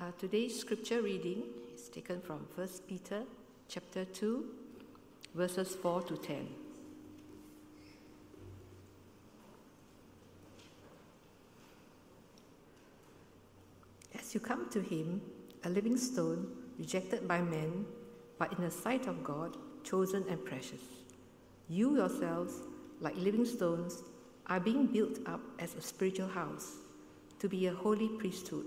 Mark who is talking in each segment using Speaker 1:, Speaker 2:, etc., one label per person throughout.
Speaker 1: Uh, today's scripture reading is taken from 1 Peter chapter 2, verses 4 to 10. As you come to him, a living stone, rejected by men, but in the sight of God, chosen and precious. You yourselves, like living stones, are being built up as a spiritual house, to be a holy priesthood,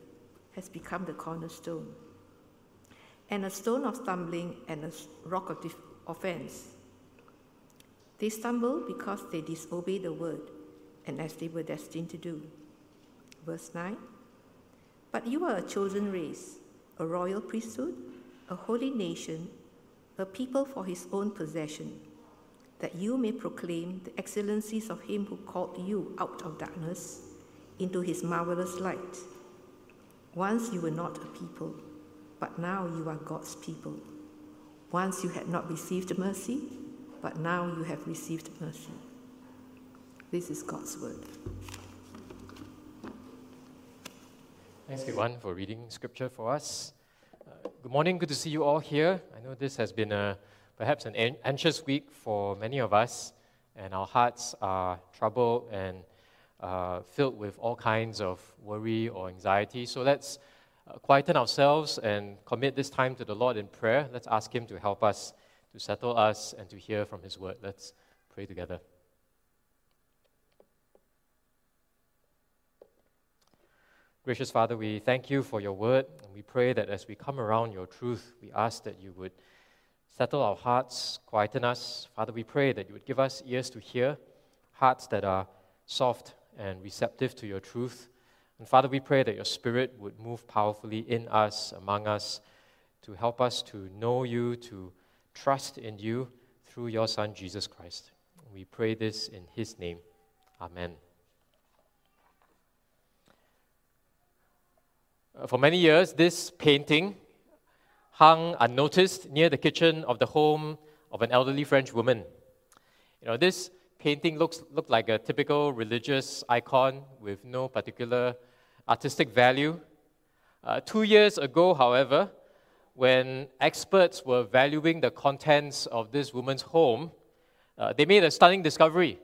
Speaker 1: has become the cornerstone, and a stone of stumbling and a rock of offense. They stumble because they disobey the word, and as they were destined to do. Verse 9 But you are a chosen race, a royal priesthood, a holy nation, a people for his own possession, that you may proclaim the excellencies of him who called you out of darkness into his marvelous light. Once you were not a people, but now you are God's people. Once you had not received mercy, but now you have received mercy. This is God's word.
Speaker 2: Thanks, Kiwan, for reading scripture for us. Uh, good morning, good to see you all here. I know this has been a, perhaps an- anxious week for many of us, and our hearts are troubled and uh, filled with all kinds of worry or anxiety. So let's uh, quieten ourselves and commit this time to the Lord in prayer. Let's ask Him to help us, to settle us, and to hear from His word. Let's pray together. Gracious Father, we thank you for your word, and we pray that as we come around your truth, we ask that you would settle our hearts, quieten us. Father, we pray that you would give us ears to hear, hearts that are soft and receptive to your truth. And Father, we pray that your Spirit would move powerfully in us, among us, to help us to know you, to trust in you through your Son, Jesus Christ. We pray this in his name. Amen. Uh, For many years, this painting hung unnoticed near the kitchen of the home of an elderly French woman. You know, this painting looks looked like a typical religious icon with no particular artistic value. Uh, two years ago, however, when experts were valuing the contents of this woman's home, uh, they made a stunning discovery.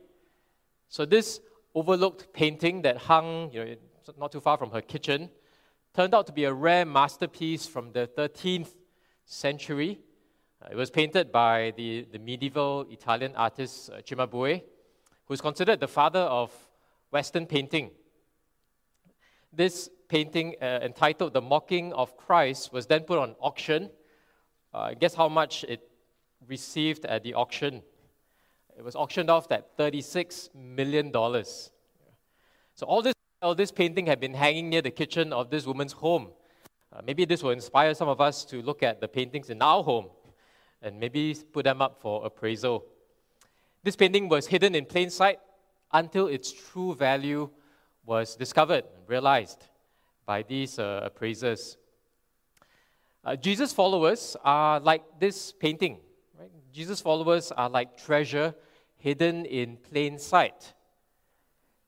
Speaker 2: So this overlooked painting that hung, you know, not too far from her kitchen, turned out to be a rare masterpiece from the 13th century. Uh, it was painted by the, the medieval Italian artist uh, Cimabue, who is considered the father of Western painting. This painting, uh, entitled The Mocking of Christ, was then put on auction. Uh, guess how much it received at the auction? It was auctioned off at $36 million. So, all this while, this painting had been hanging near the kitchen of this woman's home. Uh, maybe this will inspire some of us to look at the paintings in our home and maybe put them up for appraisal. This painting was hidden in plain sight until its true value was discovered and realized by these uh, appraisers. Uh, Jesus' followers are like this painting. Right? Jesus' followers are like treasure hidden in plain sight.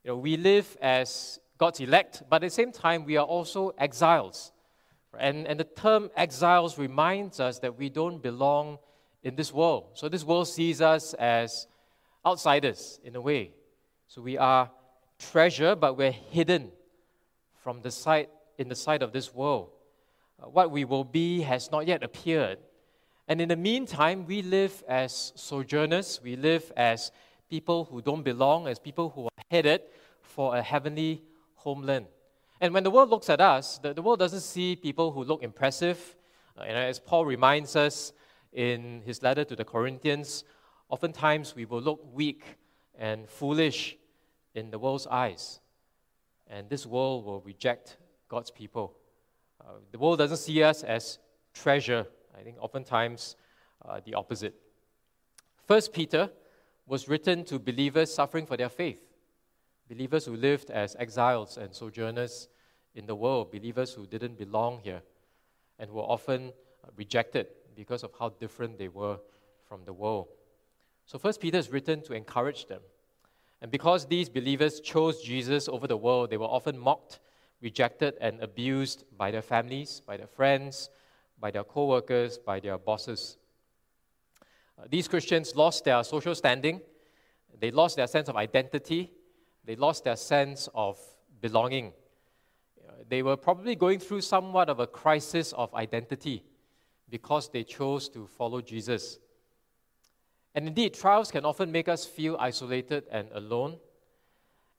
Speaker 2: You know, we live as God's elect, but at the same time, we are also exiles. And, and the term exiles reminds us that we don't belong in this world. So this world sees us as outsiders in a way. So we are treasure, but we're hidden from the sight in the sight of this world. Uh, what we will be has not yet appeared. And in the meantime, we live as sojourners, we live as people who don't belong, as people who are headed for a heavenly homeland. And when the world looks at us, the, the world doesn't see people who look impressive. Uh, and as Paul reminds us in his letter to the Corinthians, oftentimes we will look weak and foolish in the world's eyes. And this world will reject God's people. Uh, the world doesn't see us as treasure. I think oftentimes uh, the opposite. First Peter was written to believers suffering for their faith, believers who lived as exiles and sojourners in the world, believers who didn't belong here and were often rejected because of how different they were from the world. So First Peter is written to encourage them. And because these believers chose Jesus over the world, they were often mocked, rejected, and abused by their families, by their friends, by their co workers, by their bosses. Uh, these Christians lost their social standing, they lost their sense of identity, they lost their sense of belonging. They were probably going through somewhat of a crisis of identity because they chose to follow Jesus. And indeed, trials can often make us feel isolated and alone.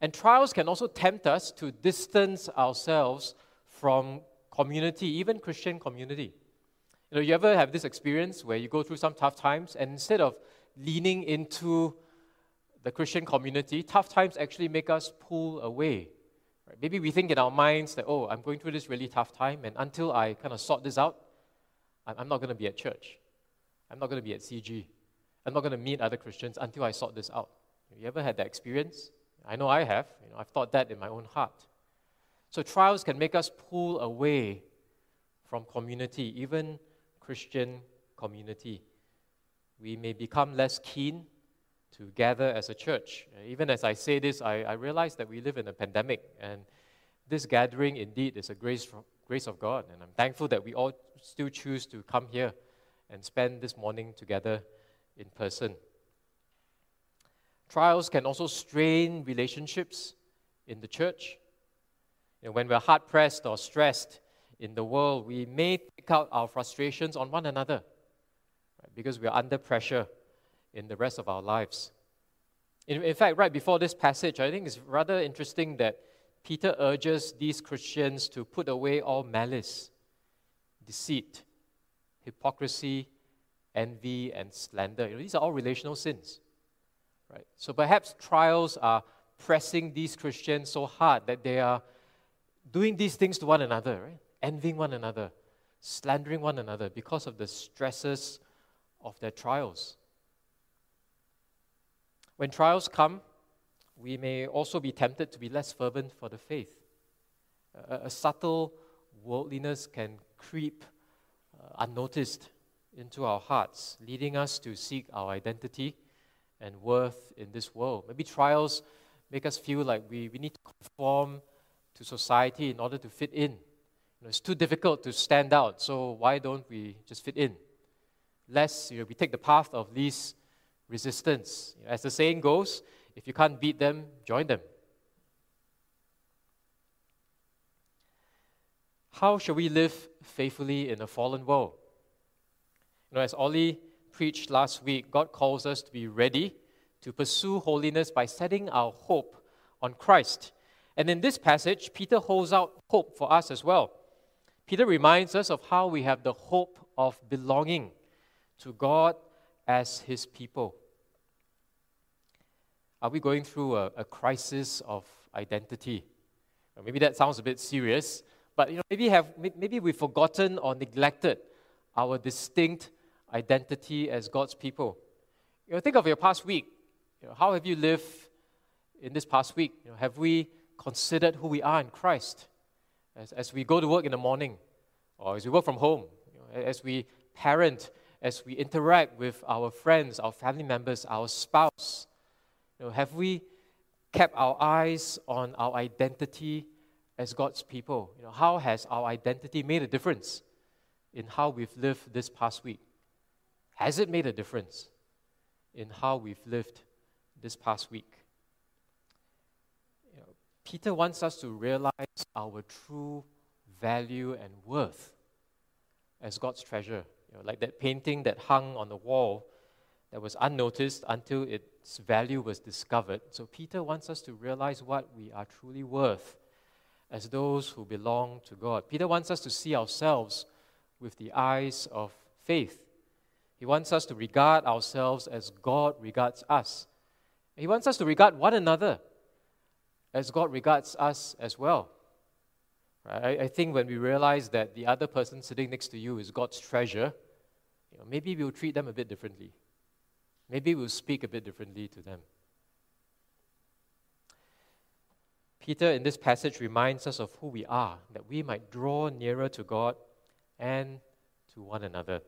Speaker 2: And trials can also tempt us to distance ourselves from community, even Christian community. You know, you ever have this experience where you go through some tough times and instead of leaning into the Christian community, tough times actually make us pull away. Right? Maybe we think in our minds that, oh, I'm going through this really tough time, and until I kind of sort this out, I'm not going to be at church. I'm not going to be at CG. I'm not going to meet other Christians until I sort this out. Have you ever had that experience? I know I have. You know, I've thought that in my own heart. So trials can make us pull away from community, even Christian community. We may become less keen to gather as a church. Uh, even as I say this, I, I realize that we live in a pandemic, and this gathering indeed is a grace, from, grace of God. And I'm thankful that we all still choose to come here and spend this morning together in person. Trials can also strain relationships in the church. You know, when we're hard pressed or stressed, in the world, we may take out our frustrations on one another right, because we are under pressure in the rest of our lives. In, in fact, right before this passage, I think it's rather interesting that Peter urges these Christians to put away all malice, deceit, hypocrisy, envy, and slander. You know, these are all relational sins. Right? So perhaps trials are pressing these Christians so hard that they are doing these things to one another. Right? envying one another, slandering one another because of the stresses of their trials. When trials come, we may also be tempted to be less fervent for the faith. A, a subtle worldliness can creep uh, unnoticed into our hearts, leading us to seek our identity and worth in this world. Maybe trials make us feel like we, we need to conform to society in order to fit in know, it's too difficult to stand out, so why don't we just fit in? Less, you know, we take the path of least resistance. As the saying goes, if you can't beat them, join them. How shall we live faithfully in a fallen world? You know, as Ollie preached last week, God calls us to be ready to pursue holiness by setting our hope on Christ. And in this passage, Peter holds out hope for us as well. Peter reminds us of how we have the hope of belonging to God as his people. Are we going through a, a crisis of identity? maybe that sounds a bit serious, but you know, maybe, have, maybe we've forgotten or neglected our distinct identity as God's people. You know, think of your past week. You know, how have you lived in this past week? You know, have we considered who we are in Christ? as, as we go to work in the morning, or as we work from home, you know, as we parent, as we interact with our friends, our family members, our spouse, you know, have we kept our eyes on our identity as God's people? You know, how has our identity made a difference in how we've lived this past week? Has it made a difference in how we've lived this past week? Peter wants us to realize our true value and worth as God's treasure. You know, like that painting that hung on the wall that was unnoticed until its value was discovered. So Peter wants us to realize what we are truly worth as those who belong to God. Peter wants us to see ourselves with the eyes of faith. He wants us to regard ourselves as God regards us. He wants us to regard one another as God regards us as well. I, I think when we realize that the other person sitting next to you is God's treasure, you know, maybe we'll treat them a bit differently. Maybe we'll speak a bit differently to them. Peter, in this passage, reminds us of who we are, that we might draw nearer to God and to one another.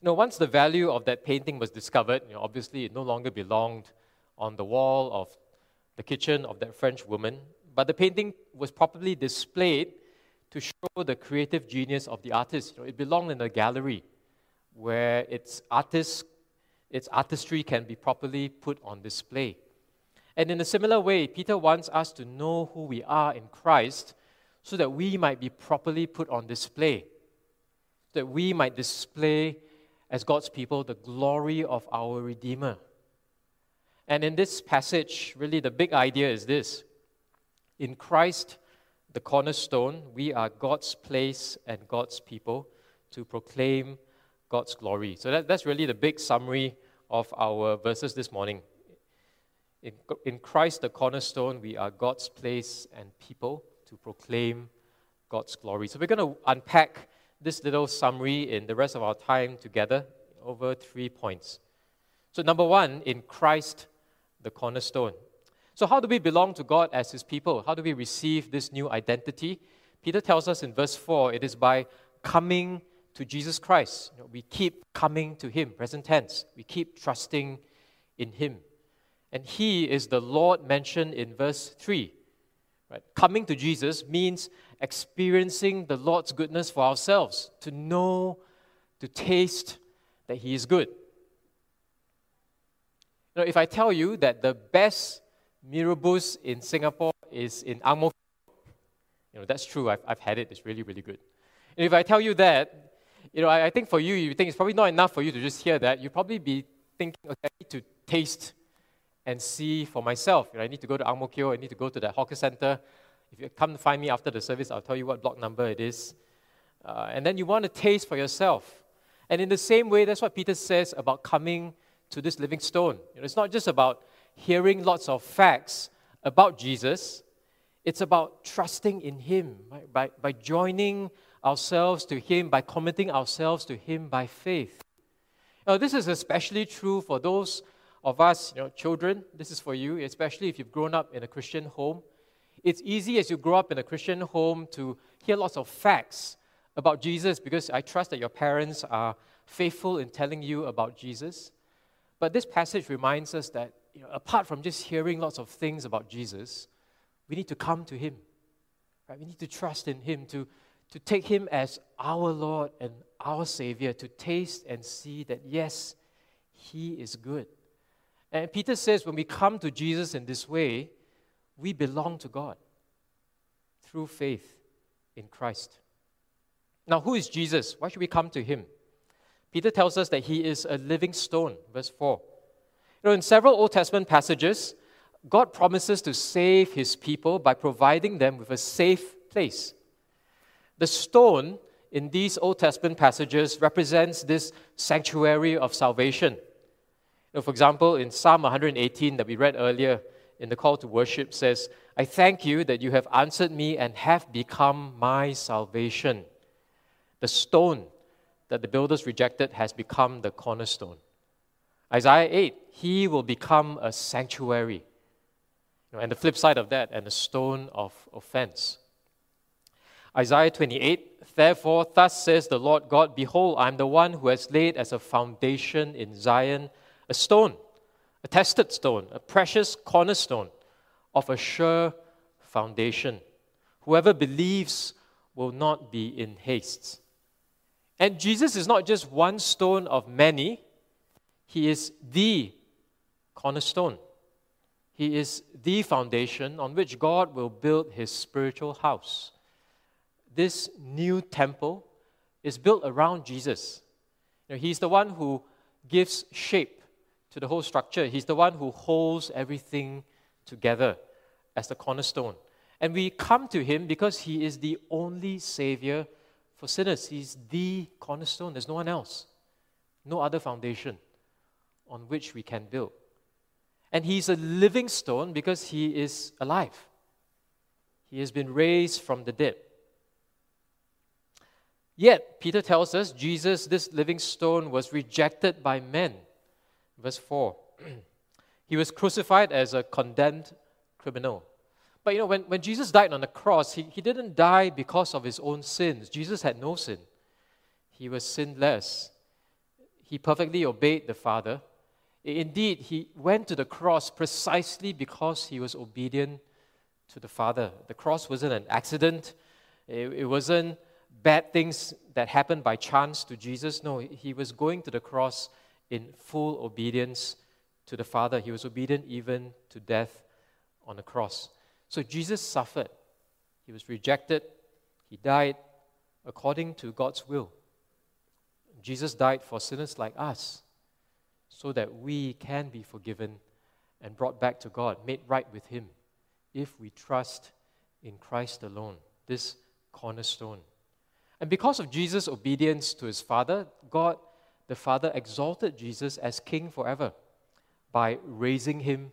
Speaker 2: You know, once the value of that painting was discovered, you know, obviously it no longer belonged on the wall of the kitchen of that French woman, but the painting was properly displayed to show the creative genius of the artist. You know, it belonged in a gallery where its artist, its artistry can be properly put on display. And in a similar way, Peter wants us to know who we are in Christ so that we might be properly put on display, that we might display as God's people the glory of our Redeemer. And in this passage, really the big idea is this in Christ, the cornerstone, we are God's place and God's people to proclaim God's glory. So that, that's really the big summary of our verses this morning. In, in Christ, the cornerstone, we are God's place and people to proclaim God's glory. So we're going to unpack this little summary in the rest of our time together over three points. So, number one, in Christ, the cornerstone. So, how do we belong to God as His people? How do we receive this new identity? Peter tells us in verse 4 it is by coming to Jesus Christ. You know, we keep coming to Him, present tense. We keep trusting in Him. And He is the Lord mentioned in verse 3. Right? Coming to Jesus means experiencing the Lord's goodness for ourselves, to know, to taste that He is good. Know, if I tell you that the best mee rebus in Singapore is in Ang Mo you know, that's true. I've, I've had it. It's really, really good. And if I tell you that, you know, I, I think for you, you think it's probably not enough for you to just hear that. You'd probably be thinking, okay, I need to taste and see for myself. You know, I need to go to Ang Mo Kio, I need to go to that hawker center. If you come to find me after the service, I'll tell you what block number it is. Uh, and then you want to taste for yourself. And in the same way, that's what Peter says about coming to this living stone. You know, it's not just about hearing lots of facts about Jesus, it's about trusting in Him, right? by, by joining ourselves to Him, by committing ourselves to Him by faith. Now, this is especially true for those of us, you know, children, this is for you, especially if you've grown up in a Christian home. It's easy as you grow up in a Christian home to hear lots of facts about Jesus because I trust that your parents are faithful in telling you about Jesus. But this passage reminds us that you know, apart from just hearing lots of things about Jesus, we need to come to Him. Right? We need to trust in Him, to, to take Him as our Lord and our Savior, to taste and see that, yes, He is good. And Peter says when we come to Jesus in this way, we belong to God through faith in Christ. Now, who is Jesus? Why should we come to him? Peter tells us that he is a living stone, verse 4. You know, in several Old Testament passages, God promises to save his people by providing them with a safe place. The stone in these Old Testament passages represents this sanctuary of salvation for example, in Psalm 118 that we read earlier in the call to worship says, I thank you that you have answered me and have become my salvation. The stone that the builders rejected has become the cornerstone. Isaiah 8, he will become a sanctuary. You know, and the flip side of that, and a stone of offense. Isaiah 28, therefore, thus says the Lord God, Behold, I am the one who has laid as a foundation in Zion a stone, a tested stone, a precious cornerstone of a sure foundation. Whoever believes will not be in haste. And Jesus is not just one stone of many, He is the cornerstone. He is the foundation on which God will build His spiritual house. This new temple is built around Jesus. You know, he's the one who gives shape to the whole structure. He's the one who holds everything together as the cornerstone. And we come to him because he is the only Savior for sinners. He's the cornerstone. There's no one else, no other foundation on which we can build. And he's a living stone because he is alive. He has been raised from the dead. Yet, Peter tells us Jesus, this living stone, was rejected by men. Verse 4. he was crucified as a condemned criminal. But you know, when, when Jesus died on the cross, he, he didn't die because of his own sins. Jesus had no sin, he was sinless. He perfectly obeyed the Father. Indeed, he went to the cross precisely because he was obedient to the Father. The cross wasn't an accident, it, it wasn't bad things that happened by chance to Jesus. No, he was going to the cross in full obedience to the Father. He was obedient even to death on the cross. So Jesus suffered. He was rejected. He died according to God's will. Jesus died for sinners like us so that we can be forgiven and brought back to God, made right with Him, if we trust in Christ alone, this cornerstone. And because of Jesus' obedience to his Father, God the Father exalted Jesus as King forever by raising him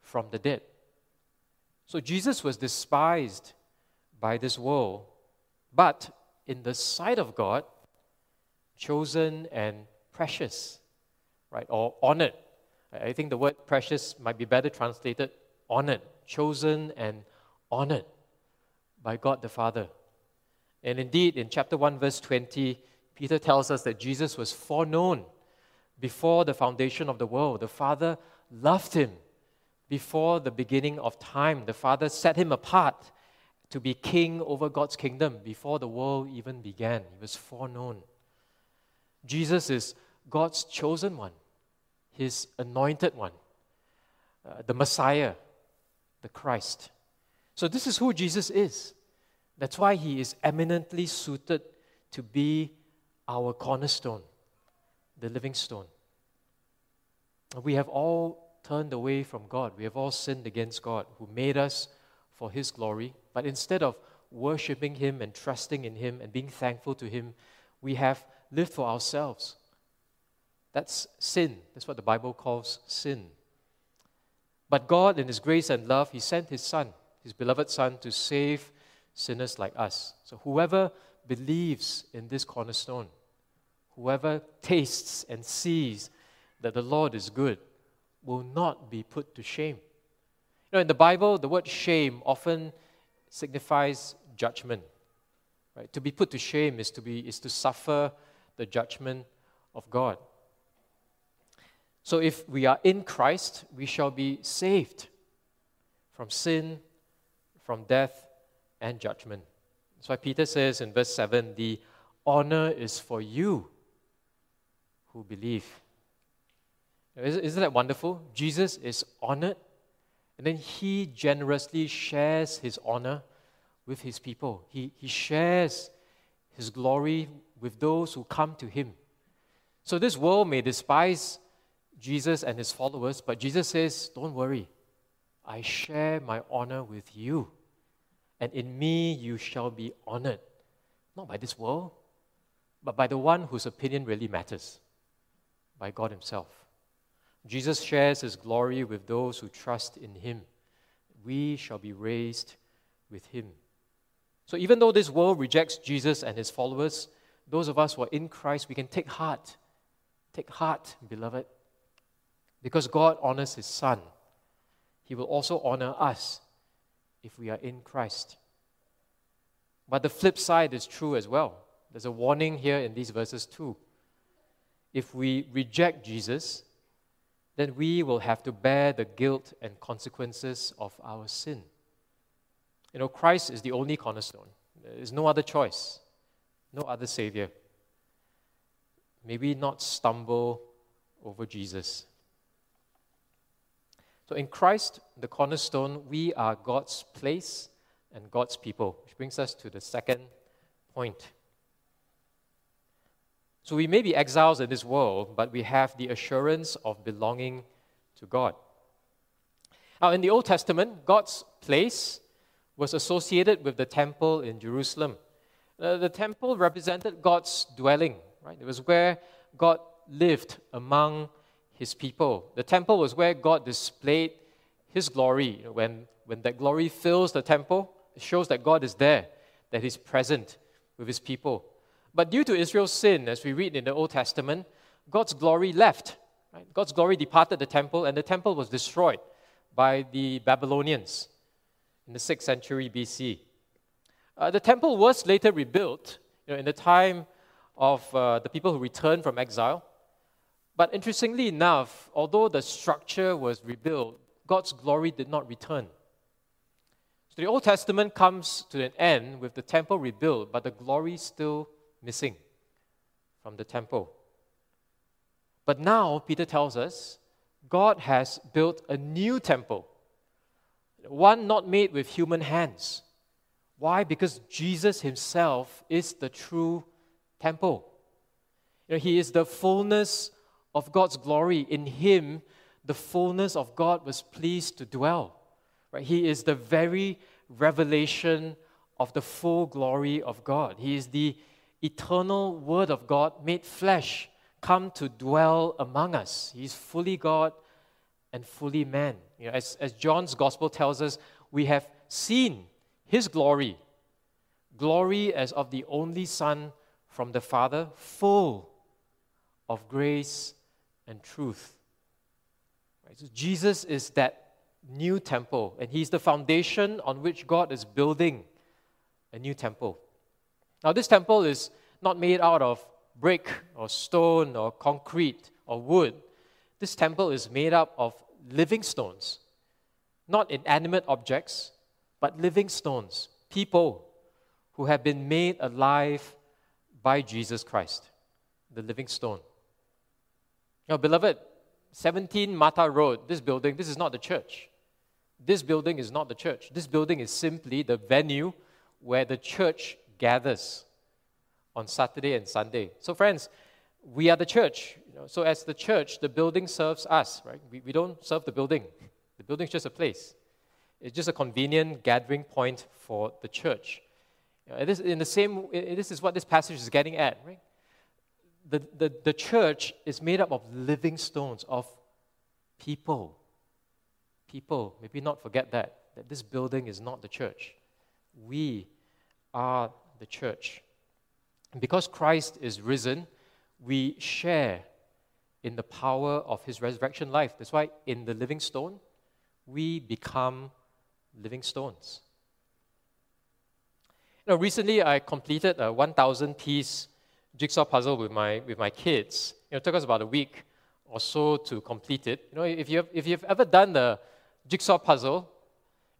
Speaker 2: from the dead. So Jesus was despised by this world, but in the sight of God, chosen and precious, right? Or honored. I think the word precious might be better translated honored, chosen and honored by God the Father. And indeed, in chapter 1, verse 20, Peter tells us that Jesus was foreknown before the foundation of the world. The Father loved him before the beginning of time. The Father set him apart to be king over God's kingdom before the world even began. He was foreknown. Jesus is God's chosen one, his anointed one, uh, the Messiah, the Christ. So, this is who Jesus is. That's why he is eminently suited to be our cornerstone, the living stone. We have all turned away from God. We have all sinned against God, who made us for his glory. But instead of worshiping him and trusting in him and being thankful to him, we have lived for ourselves. That's sin. That's what the Bible calls sin. But God, in His grace and love, He sent His Son, His beloved Son, to save sinners like us. So whoever believes in this cornerstone, whoever tastes and sees that the Lord is good, will not be put to shame. You know, in the Bible, the word shame often signifies judgment. Right? To be put to shame is to be is to suffer the judgment of God. So if we are in Christ, we shall be saved from sin, from death, and judgment. That's why Peter says in verse 7 the honor is for you who believe. Isn't that wonderful? Jesus is honored, and then he generously shares his honor with his people. He, he shares his glory with those who come to him. So this world may despise Jesus and his followers, but Jesus says, Don't worry, I share my honor with you and in me you shall be honored, not by this world, but by the one whose opinion really matters, by God Himself. Jesus shares His glory with those who trust in Him. We shall be raised with Him. So even though this world rejects Jesus and His followers, those of us who are in Christ, we can take heart. Take heart, beloved, because God honors His Son. He will also honor us if we are in Christ. But the flip side is true as well. There's a warning here in these verses too. If we reject Jesus, then we will have to bear the guilt and consequences of our sin. You know, Christ is the only cornerstone. There is no other choice, no other Savior. Maybe not stumble over Jesus. So in Christ, the cornerstone, we are God's place and God's people, which brings us to the second point. So we may be exiles in this world, but we have the assurance of belonging to God. Now, in the Old Testament, God's place was associated with the temple in Jerusalem. Uh, the temple represented God's dwelling, right? It was where God lived among his people. The temple was where God displayed his glory. When, when that glory fills the temple, it shows that God is there, that He's present with His people. But due to Israel's sin, as we read in the Old Testament, God's glory left. Right? God's glory departed the temple, and the temple was destroyed by the Babylonians in the 6th century BC. Uh, the temple was later rebuilt you know, in the time of uh, the people who returned from exile. But interestingly enough, although the structure was rebuilt, God's glory did not return. So the Old Testament comes to an end with the temple rebuilt, but the glory still missing from the temple. But now, Peter tells us, God has built a new temple, one not made with human hands. Why? Because Jesus himself is the true temple. You know, he is the fullness of God's glory. In him, the fullness of God was pleased to dwell. Right? He is the very revelation of the full glory of God. He is the eternal Word of God made flesh, come to dwell among us. He's fully God and fully man. You know, as, as John's Gospel tells us, we have seen His glory, glory as of the only Son from the Father, full of grace and truth. Right? So Jesus is that new temple, and He's the foundation on which God is building a new temple. Now, this temple is not made out of brick or stone or concrete or wood. This temple is made up of living stones, not inanimate objects, but living stones, people who have been made alive by Jesus Christ, the living stone. Now, beloved, 17 Mata Road, this building, this is not the church. This building is not the church. This building is simply the venue where the church gathers on Saturday and Sunday. So, friends, we are the church. You know, so, as the church, the building serves us, right? We, we don't serve the building. The building is just a place. It's just a convenient gathering point for the church. You know, this, in the same, this is what this passage is getting at, right? The, the, the church is made up of living stones, of people. People, maybe not forget that, that this building is not the church. We are the church. And because Christ is risen, we share in the power of his resurrection life. That's why in the living stone, we become living stones. You know, recently I completed a 1,000 piece jigsaw puzzle with my, with my kids. You know, it took us about a week or so to complete it. You know, if, you have, if you've ever done the jigsaw puzzle,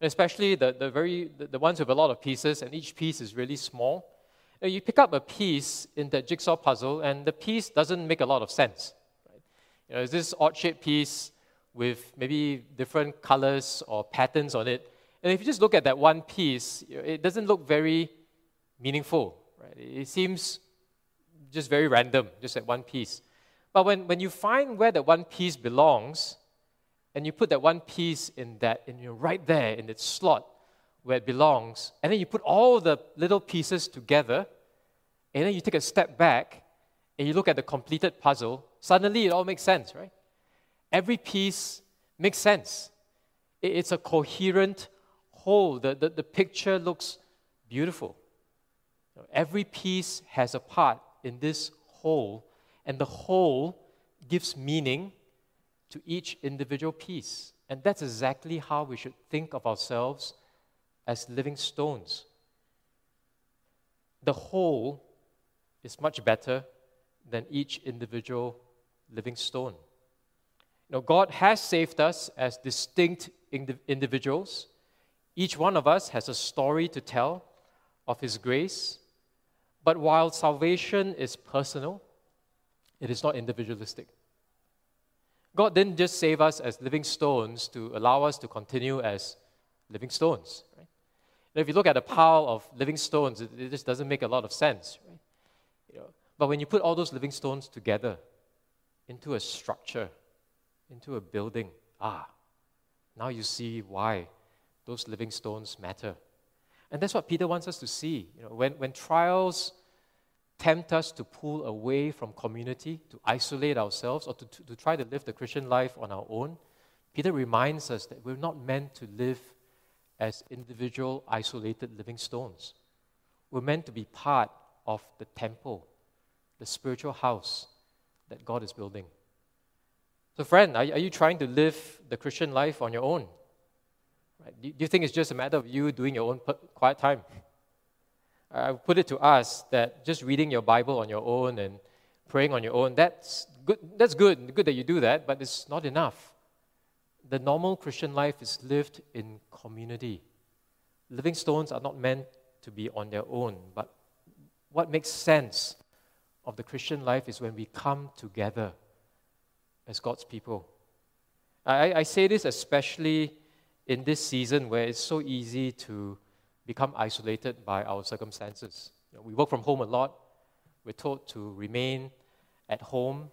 Speaker 2: especially the, the, very, the, the ones with a lot of pieces, and each piece is really small, you pick up a piece in that jigsaw puzzle, and the piece doesn't make a lot of sense. Right? You know, it's this odd-shaped piece with maybe different colors or patterns on it. And if you just look at that one piece, it doesn't look very meaningful. Right? It seems just very random, just that one piece. But when, when you find where that one piece belongs, and you put that one piece in that, and you're right there in its slot, where it belongs, and then you put all the little pieces together, and then you take a step back and you look at the completed puzzle, suddenly it all makes sense, right? Every piece makes sense. It's a coherent whole. The, the, the picture looks beautiful. Every piece has a part in this whole, and the whole gives meaning to each individual piece. And that's exactly how we should think of ourselves as living stones. The whole is much better than each individual living stone. You know, God has saved us as distinct individuals. Each one of us has a story to tell of His grace. But while salvation is personal, it is not individualistic. God didn't just save us as living stones to allow us to continue as living stones. Right? if you look at a pile of living stones, it, it, just doesn't make a lot of sense. Right? You know, but when you put all those living stones together into a structure, into a building, ah, now you see why those living stones matter. And that's what Peter wants us to see. You know, when, when trials tempt us to pull away from community, to isolate ourselves, or to, to, to try to live the Christian life on our own, Peter reminds us that we're not meant to live as individual, isolated living stones. We're meant to be part of the temple, the spiritual house that God is building. So, friend, are, are you trying to live the Christian life on your own? Right? Do, you think it's just a matter of you doing your own quiet time? I put it to us that just reading your Bible on your own and praying on your own, that's good, that's good, good that you do that, but it's not enough. The normal Christian life is lived in community. Living stones are not meant to be on their own, but what makes sense of the Christian life is when we come together as God's people. I, I say this especially in this season where it's so easy to become isolated by our circumstances. You know, we work from home a lot. We're told to remain at home.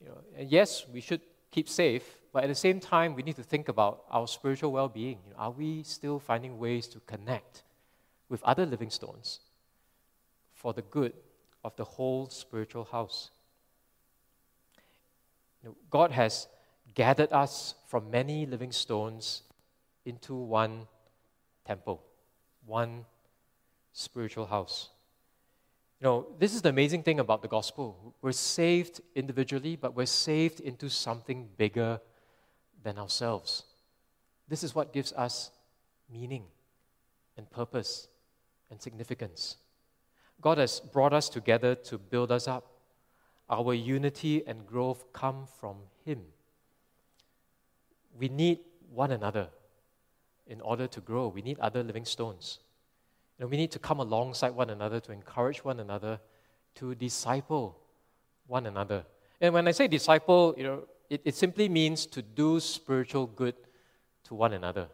Speaker 2: You know, and yes, we should keep safe, but at the same time, we need to think about our spiritual well being. You know, are we still finding ways to connect with other living stones for the good of the whole spiritual house? God has gathered us from many living stones into one temple, one spiritual house. You know, this is the amazing thing about the gospel. We're saved individually, but we're saved into something bigger than ourselves. This is what gives us meaning and purpose and significance. God has brought us together to build us up. Our unity and growth come from Him. We need one another in order to grow. We need other living stones. Know, we need to come alongside one another to encourage one another to disciple one another. And when I say disciple, you know, it, it simply means to do spiritual good to one another.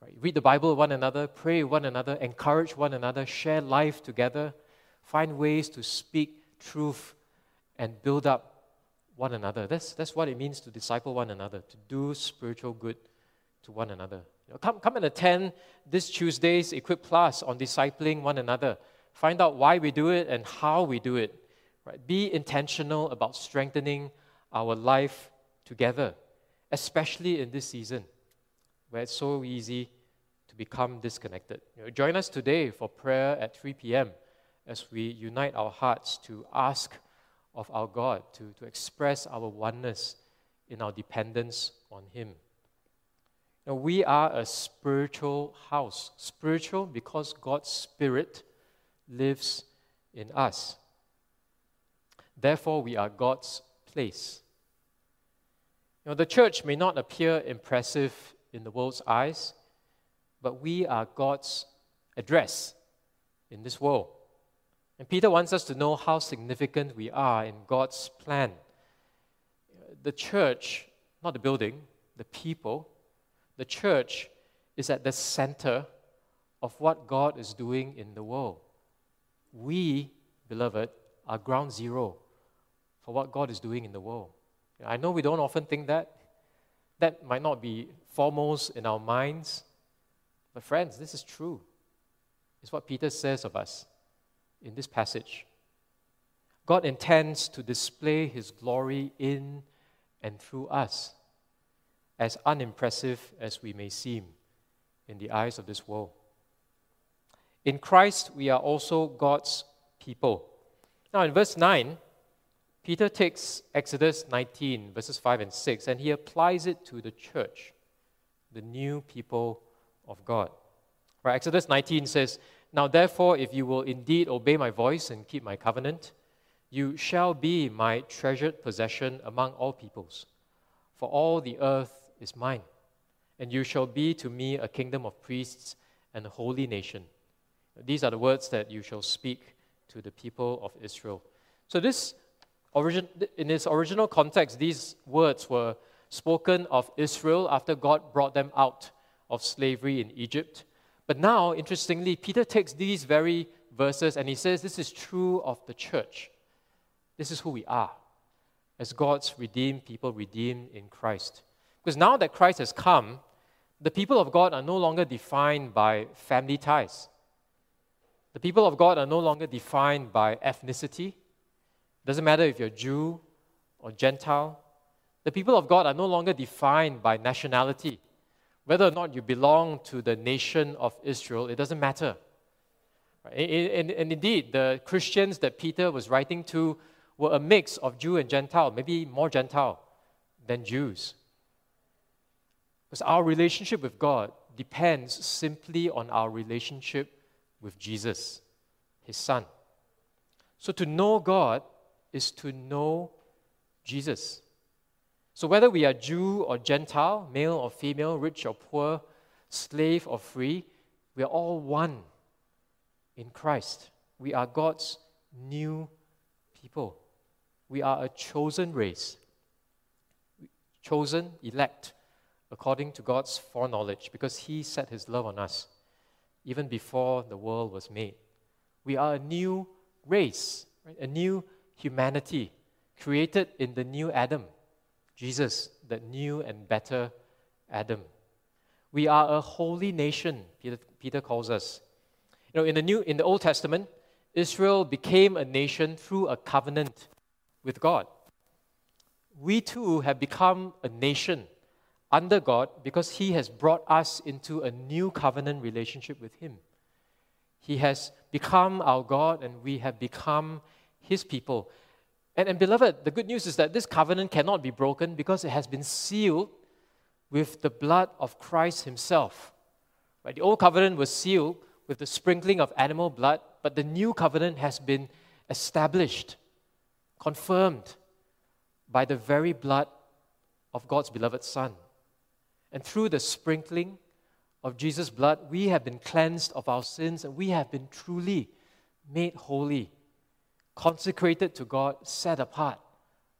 Speaker 2: Right? Read the Bible one another, pray one another, encourage one another, share life together, find ways to speak truth and build up one another. That's, that's what it means to disciple one another, to do spiritual good to one another. You know, come, come and attend this Tuesday's Equip Plus on discipling one another. Find out why we do it and how we do it. Right? Be intentional about strengthening our life together, especially in this season where it's so easy to become disconnected. You know, join us today for prayer at 3 p.m. as we unite our hearts to ask of our God, to, to express our oneness in our dependence on Him. Now, we are a spiritual house. Spiritual because God's Spirit lives in us. Therefore, we are God's place. Know, the church may not appear impressive in the world's eyes, but we are God's address in this world. And Peter wants us to know how significant we are in God's plan. The church, not the building, the people, the church is at the center of what God is doing in the world. We, beloved, are ground zero for what God is doing in the world. I know we don't often think that. That might not be foremost in our minds. But, friends, this is true. It's what Peter says of us in this passage. God intends to display his glory in and through us as unimpressive as we may seem in the eyes of this world. In Christ, we are also God's people. Now, in verse 9, Peter takes Exodus 19, verses 5 and 6, and he applies it to the church, the new people of God. Right, Exodus 19 says, Now therefore, if you will indeed obey my voice and keep my covenant, you shall be my treasured possession among all peoples. For all the earth is mine, and you shall be to me a kingdom of priests and a holy nation. These are the words that you shall speak to the people of Israel. So, this origin, in its original context, these words were spoken of Israel after God brought them out of slavery in Egypt. But now, interestingly, Peter takes these very verses and he says this is true of the church. This is who we are as God's redeemed people, redeemed in Christ. Because now that Christ has come, the people of God are no longer defined by family ties. The people of God are no longer defined by ethnicity. It doesn't matter if you're Jew or Gentile. The people of God are no longer defined by nationality. Whether or not you belong to the nation of Israel, it doesn't matter. And, indeed, the Christians that Peter was writing to were a mix of Jew and Gentile, maybe more Gentile than Jews. Because our relationship with God depends simply on our relationship with Jesus, His Son. So to know God is to know Jesus. So whether we are Jew or Gentile, male or female, rich or poor, slave or free, we are all one in Christ. We are God's new people. We are a chosen race, chosen, elect, according to God's foreknowledge, because He set His love on us even before the world was made. We are a new race, right? a new humanity created in the new Adam, Jesus, the new and better Adam. We are a holy nation, Peter, Peter calls us. You know, in the New in the Old Testament, Israel became a nation through a covenant with God. We too have become a nation under God because He has brought us into a new covenant relationship with Him. He has become our God and we have become His people. And, and beloved, the good news is that this covenant cannot be broken because it has been sealed with the blood of Christ Himself. Right? The old covenant was sealed with the sprinkling of animal blood, but the new covenant has been established, confirmed by the very blood of God's beloved Son. And through the sprinkling of Jesus' blood, we have been cleansed of our sins and we have been truly made holy, consecrated to God, set apart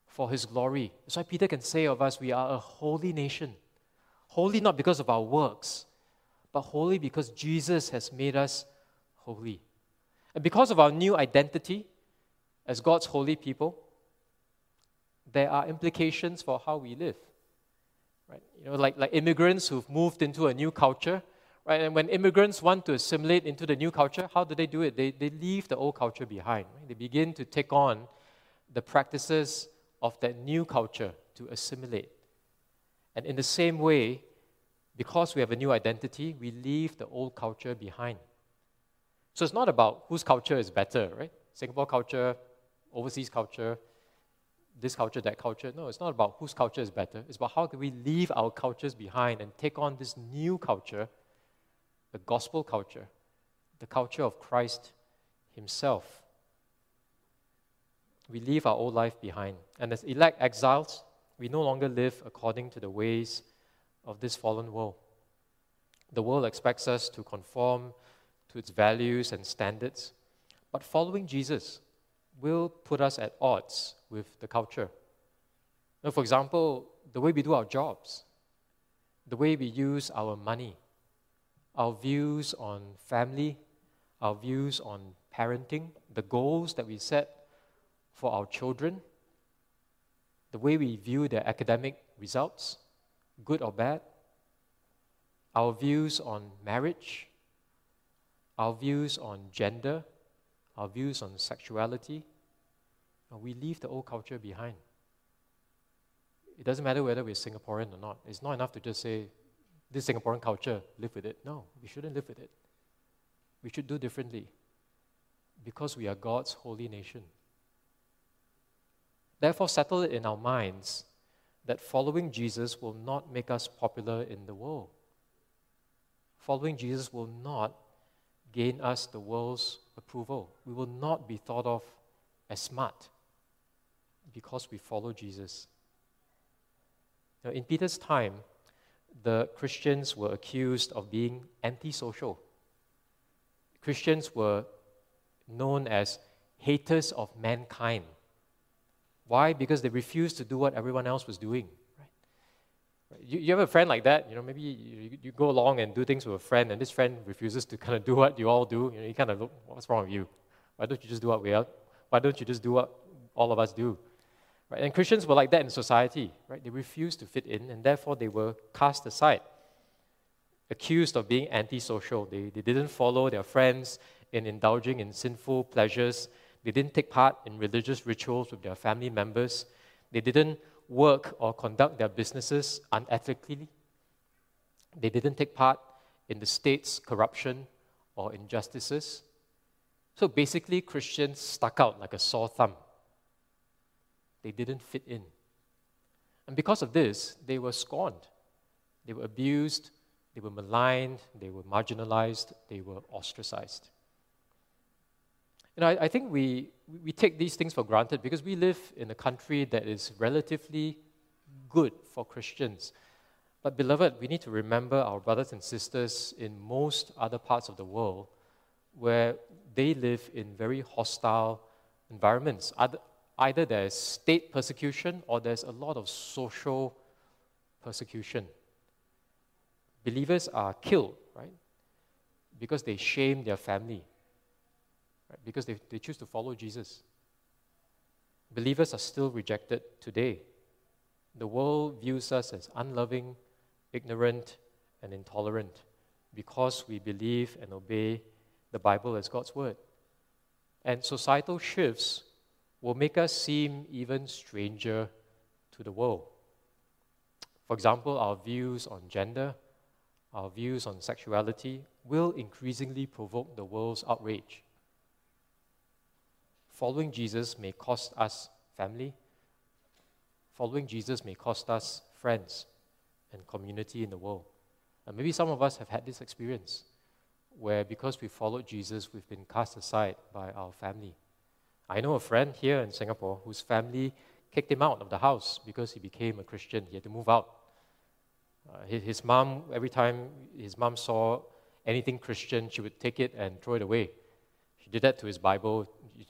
Speaker 2: for His glory. That's why Peter can say of us, we are a holy nation. Holy not because of our works, but holy because Jesus has made us holy. And because of our new identity as God's holy people, there are implications for how we live. Right? You know, like, like immigrants who've moved into a new culture, right? And when immigrants want to assimilate into the new culture, how do they do it? They, they leave the old culture behind. Right? They begin to take on the practices of that new culture to assimilate. And in the same way, because we have a new identity, we leave the old culture behind. So it's not about whose culture is better, right? Singapore culture, overseas culture, this culture, that culture. No, it's not about whose culture is better. It's about how can we leave our cultures behind and take on this new culture, the gospel culture, the culture of Christ Himself. We leave our old life behind. And as elect exiles, we no longer live according to the ways of this fallen world. The world expects us to conform to its values and standards, but following Jesus will put us at odds with the culture. For example, the way we do our jobs, the way we use our money, our views on family, our views on parenting, the goals that we set for our children, the way we view their academic results, good or bad, our views on marriage, our views on gender, our views on sexuality, we leave the old culture behind. It doesn't matter whether we're Singaporean or not. It's not enough to just say, this Singaporean culture, live with it. No, we shouldn't live with it. We should do differently because we are God's holy nation. Therefore, settle it in our minds that following Jesus will not make us popular in the world. Following Jesus will not gain us the world's approval. We will not be thought of as smart because we follow Jesus. Now, in Peter's time, the Christians were accused of being antisocial. Christians were known as haters of mankind. Why? Because they refused to do what everyone else was doing. Right? You, you have a friend like that, you know, maybe you, you go along and do things with a friend, and this friend refuses to kind of do what you all do. You know, you kind of look, what's wrong with you? Why don't you just do what we are? Why don't you just do what all of us do? Right? And Christians were like that in society, right? They refused to fit in, and therefore they were cast aside, accused of being antisocial. They, they didn't follow their friends in indulging in sinful pleasures. They didn't take part in religious rituals with their family members. They didn't work or conduct their businesses unethically. They didn't take part in the state's corruption or injustices. So basically, Christians stuck out like a sore thumb. They didn't fit in. And because of this, they were scorned, they were abused, they were maligned, they were marginalized, they were ostracized. You know, I, I think we, we take these things for granted because we live in a country that is relatively good for Christians. But, beloved, we need to remember our brothers and sisters in most other parts of the world where they live in very hostile environments. Either, either there's state persecution or there's a lot of social persecution. Believers are killed, right? Because they shame their family, right? Because they, they choose to follow Jesus. Believers are still rejected today. The world views us as unloving, ignorant, and intolerant because we believe and obey the Bible as God's Word. And societal shifts will make us seem even stranger to the world. For example, our views on gender, our views on sexuality will increasingly provoke the world's outrage. Following Jesus may cost us family, following Jesus may cost us friends and community in the world. And maybe some of us have had this experience where because we followed Jesus, we've been cast aside by our family. I know a friend here in Singapore whose family kicked him out of the house because he became a Christian. He had to move out. Uh, his, his mom, every time his mom saw anything Christian, she would take it and throw it away. She did that to his Bible.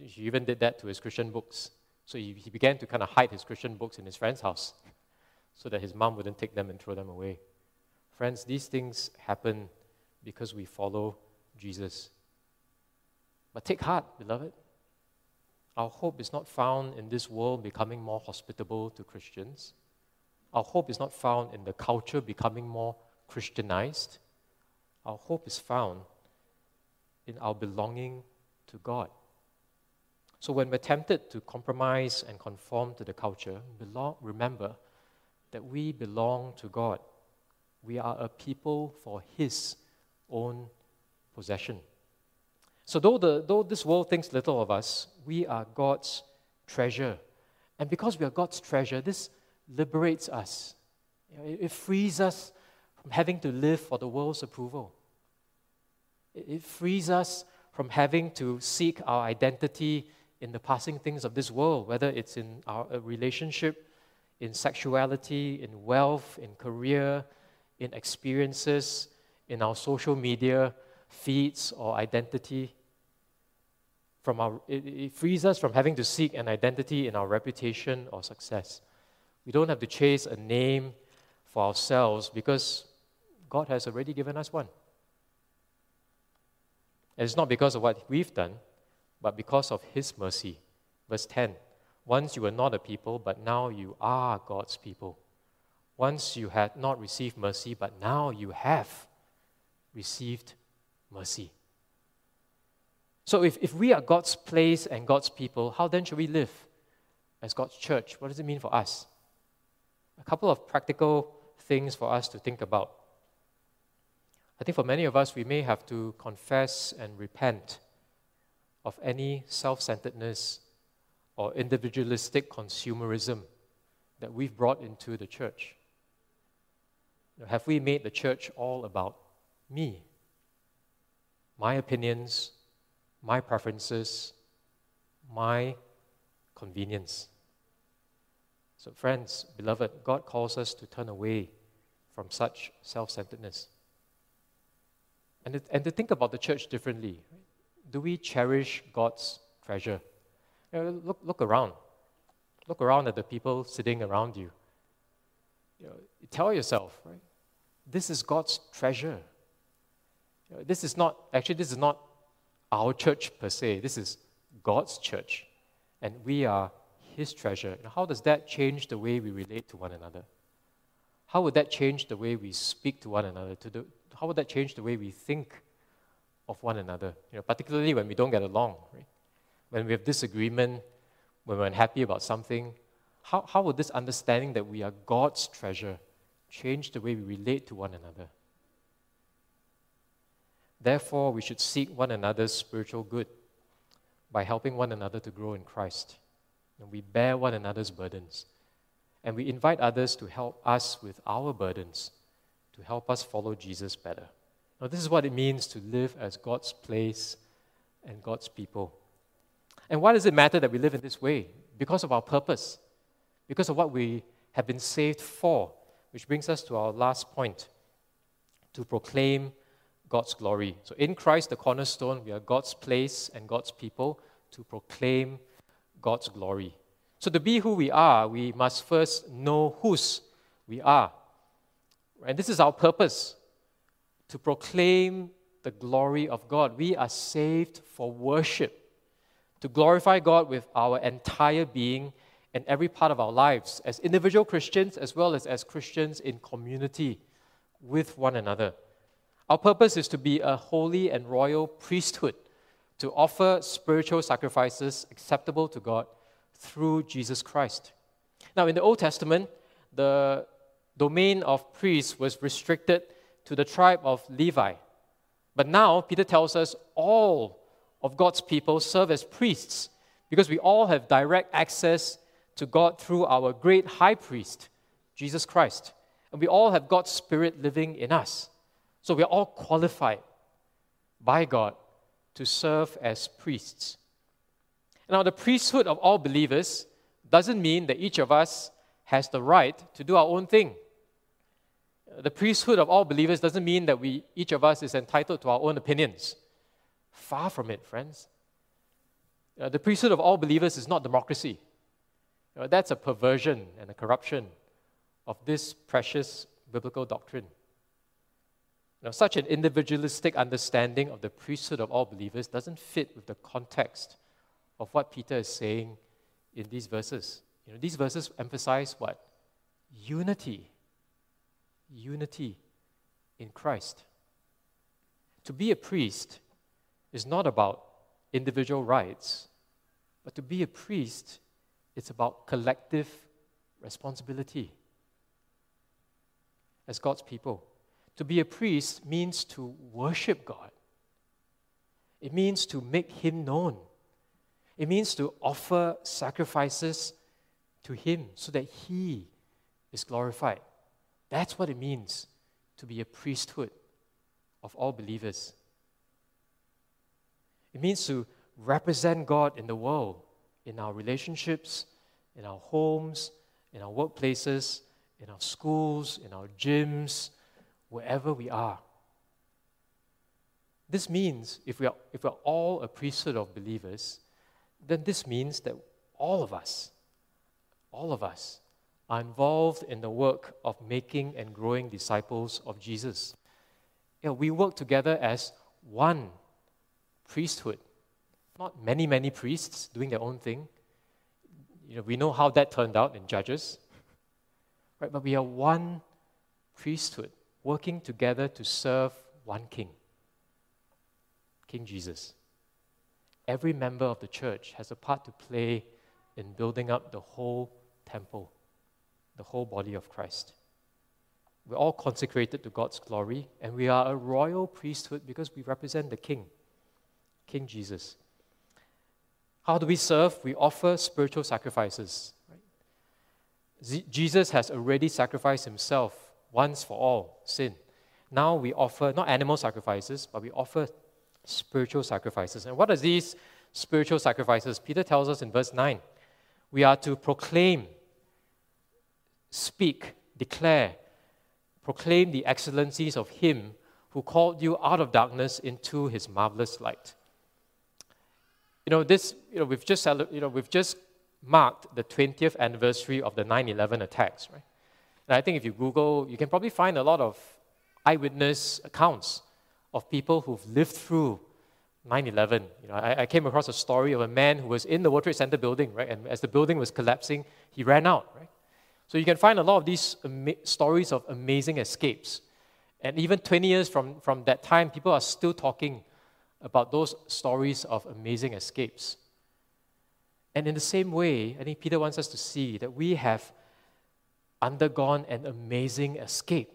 Speaker 2: She even did that to his Christian books. So he, he began to kind of hide his Christian books in his friend's house so that his mom wouldn't take them and throw them away. Friends, these things happen because we follow Jesus. But take heart, beloved. Our hope is not found in this world becoming more hospitable to Christians. Our hope is not found in the culture becoming more Christianized. Our hope is found in our belonging to God. So when we're tempted to compromise and conform to the culture, belong, remember that we belong to God. We are a people for His own possession. So, though, the, though this world thinks little of us, we are God's treasure. And because we are God's treasure, this liberates us. You know, it, it, frees us from having to live for the world's approval. It, it frees us from having to seek our identity in the passing things of this world, whether it's in our relationship, in sexuality, in wealth, in career, in experiences, in our social media feeds or identity. From our, it, it frees us from having to seek an identity in our reputation or success. We don't have to chase a name for ourselves because God has already given us one. And it's not because of what we've done, but because of His mercy. Verse 10 Once you were not a people, but now you are God's people. Once you had not received mercy, but now you have received mercy. So, if, if we are God's place and God's people, how then should we live as God's church? What does it mean for us? a couple of practical things for us to think about. I think for many of us, we may have to confess and repent of any self centeredness or individualistic consumerism that we've brought into the church. Have we made the church all about me? My opinions, my preferences, my convenience. So, friends, beloved, God calls us to turn away from such self centeredness and to, and to think about the church differently. Do we cherish God's treasure? You know, look, look around. Look around at the people sitting around you. you know, tell yourself, right? This is God's treasure. You know, this is not, actually, this is not our church per se. This is God's church. And we are his treasure. And how does that change the way we relate to one another? How would that change the way we speak to one another? To the, how would that change the way we think of one another? You know, particularly when we don't get along, right? When we have disagreement, when we're unhappy about something, how, how would this understanding that we are God's treasure change the way we relate to one another? Therefore, we should seek one another's spiritual good by helping one another to grow in Christ. And we bear one another's burdens. And we invite others to help us with our burdens, to help us follow Jesus better. Now, this is what it means to live as God's place and God's people. And why does it matter that we live in this way? Because of our purpose, because of what we have been saved for, which brings us to our last point to proclaim God's glory. So, in Christ, the cornerstone, we are God's place and God's people to proclaim God's glory. So, to be who we are, we must first know whose we are. And this is our purpose to proclaim the glory of God. We are saved for worship, to glorify God with our entire being and every part of our lives, as individual Christians as well as as Christians in community with one another. Our purpose is to be a holy and royal priesthood, to offer spiritual sacrifices acceptable to God through Jesus Christ. Now, in the Old Testament, the domain of priests was restricted to the tribe of Levi. But now, Peter tells us all of God's people serve as priests because we all have direct access to God through our great high priest, Jesus Christ. And we all have God's Spirit living in us. So we are all qualified by God to serve as priests. Now, the priesthood of all believers doesn't mean that each of us has the right to do our own thing. The priesthood of all believers doesn't mean that we, each of us is entitled to our own opinions. Far from it, friends. Uh, the priesthood of all believers is not democracy. Uh, that's a perversion and a corruption of this precious biblical doctrine. Now, such an individualistic understanding of the priesthood of all believers doesn't fit with the context of what Peter is saying in these verses. You know, these verses emphasize what? Unity. Unity in Christ. To be a priest is not about individual rights, but to be a priest, it's about collective responsibility as God's people. To be a priest means to worship God, it means to make Him known, it means to offer sacrifices to Him so that He is glorified. That's what it means to be a priesthood of all believers. It means to represent God in the world, in our relationships, in our homes, in our workplaces, in our schools, in our gyms, wherever we are. This means, if we, are, if we're all a priesthood of believers, then this means that all of us, all of us, are involved in the work of making and growing disciples of Jesus. You know, we work together as one priesthood, not many, many priests doing their own thing. You know, we know how that turned out in Judges, right? But we are one priesthood working together to serve one king, King Jesus. Every member of the church has a part to play in building up the whole temple, the whole body of Christ. We're all consecrated to God's glory, and we are a royal priesthood because we represent the King, King Jesus. How do we serve? We offer spiritual sacrifices. Jesus has already sacrificed himself once for all sin. Now we offer not animal sacrifices, but we offer spiritual sacrifices. And what are these spiritual sacrifices? Peter tells us in verse 9 we are to proclaim, speak, declare, proclaim the excellencies of Him who called you out of darkness into His marvelous light. You know, this, you know, we've just, you know, we've just marked the 20th anniversary of the 9 11 attacks, right? And I think if you Google, you can probably find a lot of eyewitness accounts of people who've lived through 9 11. You know, I, I, came across a story of a man who was in the World Trade Center building, right? And as the building was collapsing, he ran out, right? So you can find a lot of these ama- stories of amazing escapes. And even 20 years from, from that time, people are still talking about those stories of amazing escapes. And in the same way, I think Peter wants us to see that we have undergone an amazing escape.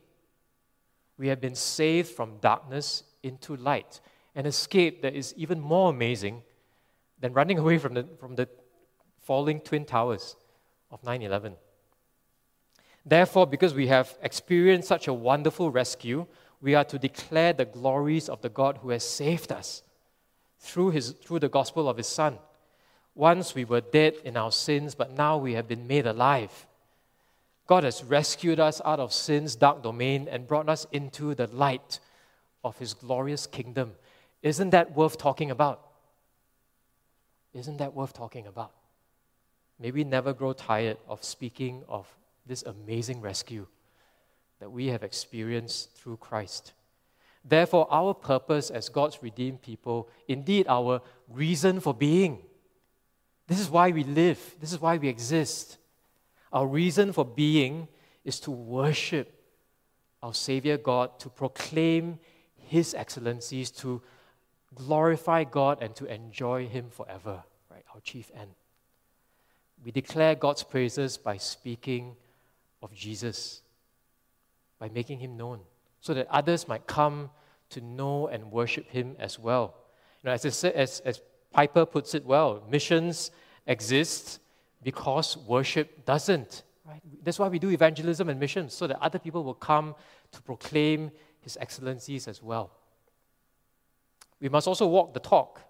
Speaker 2: We have been saved from darkness into light, an escape that is even more amazing than running away from the, from the falling twin towers of 9 11. Therefore, because we have experienced such a wonderful rescue, we are to declare the glories of the God who has saved us through, his, through the gospel of His Son. Once we were dead in our sins, but now we have been made alive. God has rescued us out of sin's dark domain and brought us into the light of His glorious kingdom. Isn't that worth talking about? Isn't that worth talking about? May we never grow tired of speaking of this amazing rescue that we have experienced through Christ. Therefore, our purpose as God's redeemed people, indeed our reason for being, this is why we live, this is why we exist. Our reason for being is to worship our Savior God, to proclaim His excellencies, to glorify God, and to enjoy Him forever, right? Our chief end. We declare God's praises by speaking of Jesus, by making him known, so that others might come to know and worship him as well. You know, as, as, as Piper puts it well, missions exist because worship doesn't. Right? That's why we do evangelism and missions, so that other people will come to proclaim his excellencies as well. We must also walk the talk.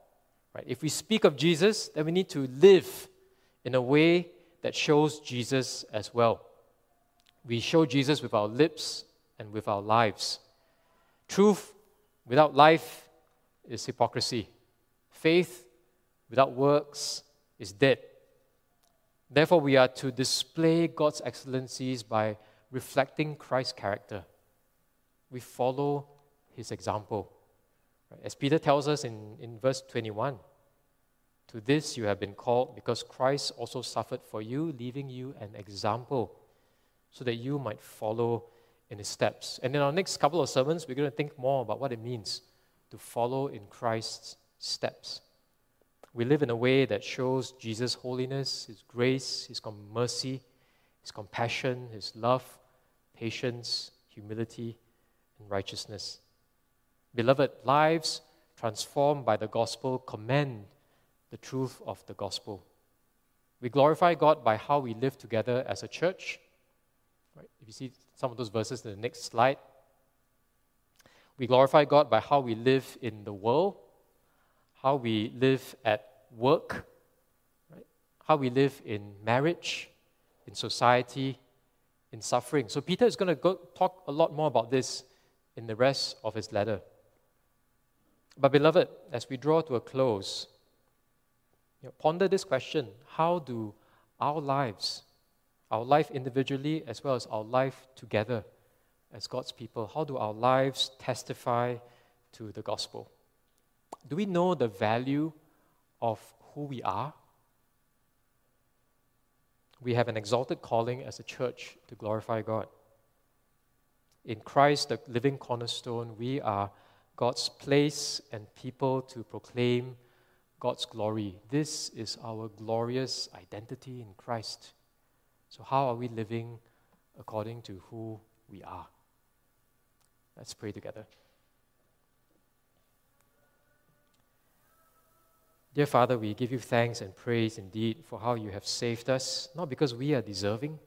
Speaker 2: Right? If we speak of Jesus, then we need to live in a way that shows Jesus as well. We show Jesus with our lips and with our lives. Truth without life is hypocrisy. Faith without works is dead. Therefore, we are to display God's excellencies by reflecting Christ's character. We follow his example. As Peter tells us in, in verse 21 to this you have been called, because Christ also suffered for you, leaving you an example, so that you might follow in his steps. And in our next couple of sermons, we're going to think more about what it means to follow in Christ's steps. We live in a way that shows Jesus' holiness, his grace, his mercy, his compassion, his love, patience, humility, and righteousness. Beloved, lives transformed by the gospel commend the truth of the gospel. We glorify God by how we live together as a church. Right? If you see some of those verses in the next slide, we glorify God by how we live in the world, how we live at work, right? how we live in marriage, in society, in suffering. So Peter is going to talk a lot more about this in the rest of his letter. But, beloved, as we draw to a close, you know, ponder this question How do our lives, our life individually as well as our life together as God's people, how do our lives testify to the gospel? Do we know the value of who we are? We have an exalted calling as a church to glorify God. In Christ, the living cornerstone, we are God's place and people to proclaim God's glory. This is our glorious identity in Christ. So, how are we living according to who we are? Let's pray together. Dear Father, we give you thanks and praise indeed for how you have saved us, not because we are deserving,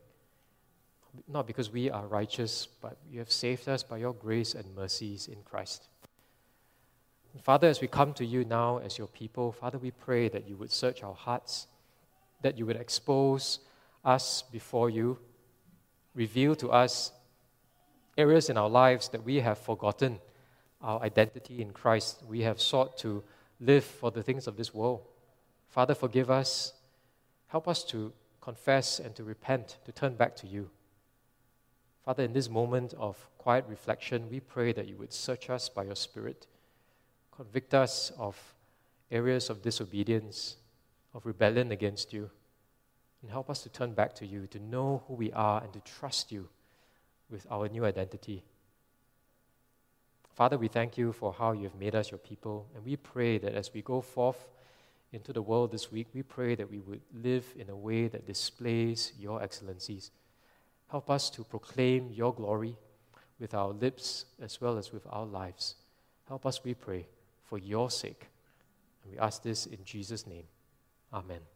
Speaker 2: not because we are righteous, but you have saved us by your grace and mercies in Christ. Father, as we come to you now as your people, Father, we pray that you would search our hearts, that you would expose us before you, reveal to us areas in our lives that we have forgotten our identity in Christ. We have sought to live for the things of this world. Father, forgive us. Help us to confess and to repent, to turn back to you. Father, in this moment of quiet reflection, we pray that you would search us by your Spirit Convict us of areas of disobedience, of rebellion against you, and help us to turn back to you, to know who we are, and to trust you with our new identity. Father, we thank you for how you have made us your people, and we pray that as we go forth into the world this week, we pray that we would live in a way that displays your excellencies. Help us to proclaim your glory with our lips as well as with our lives. Help us, we pray, for your sake. And we ask this in Jesus' name. Amen.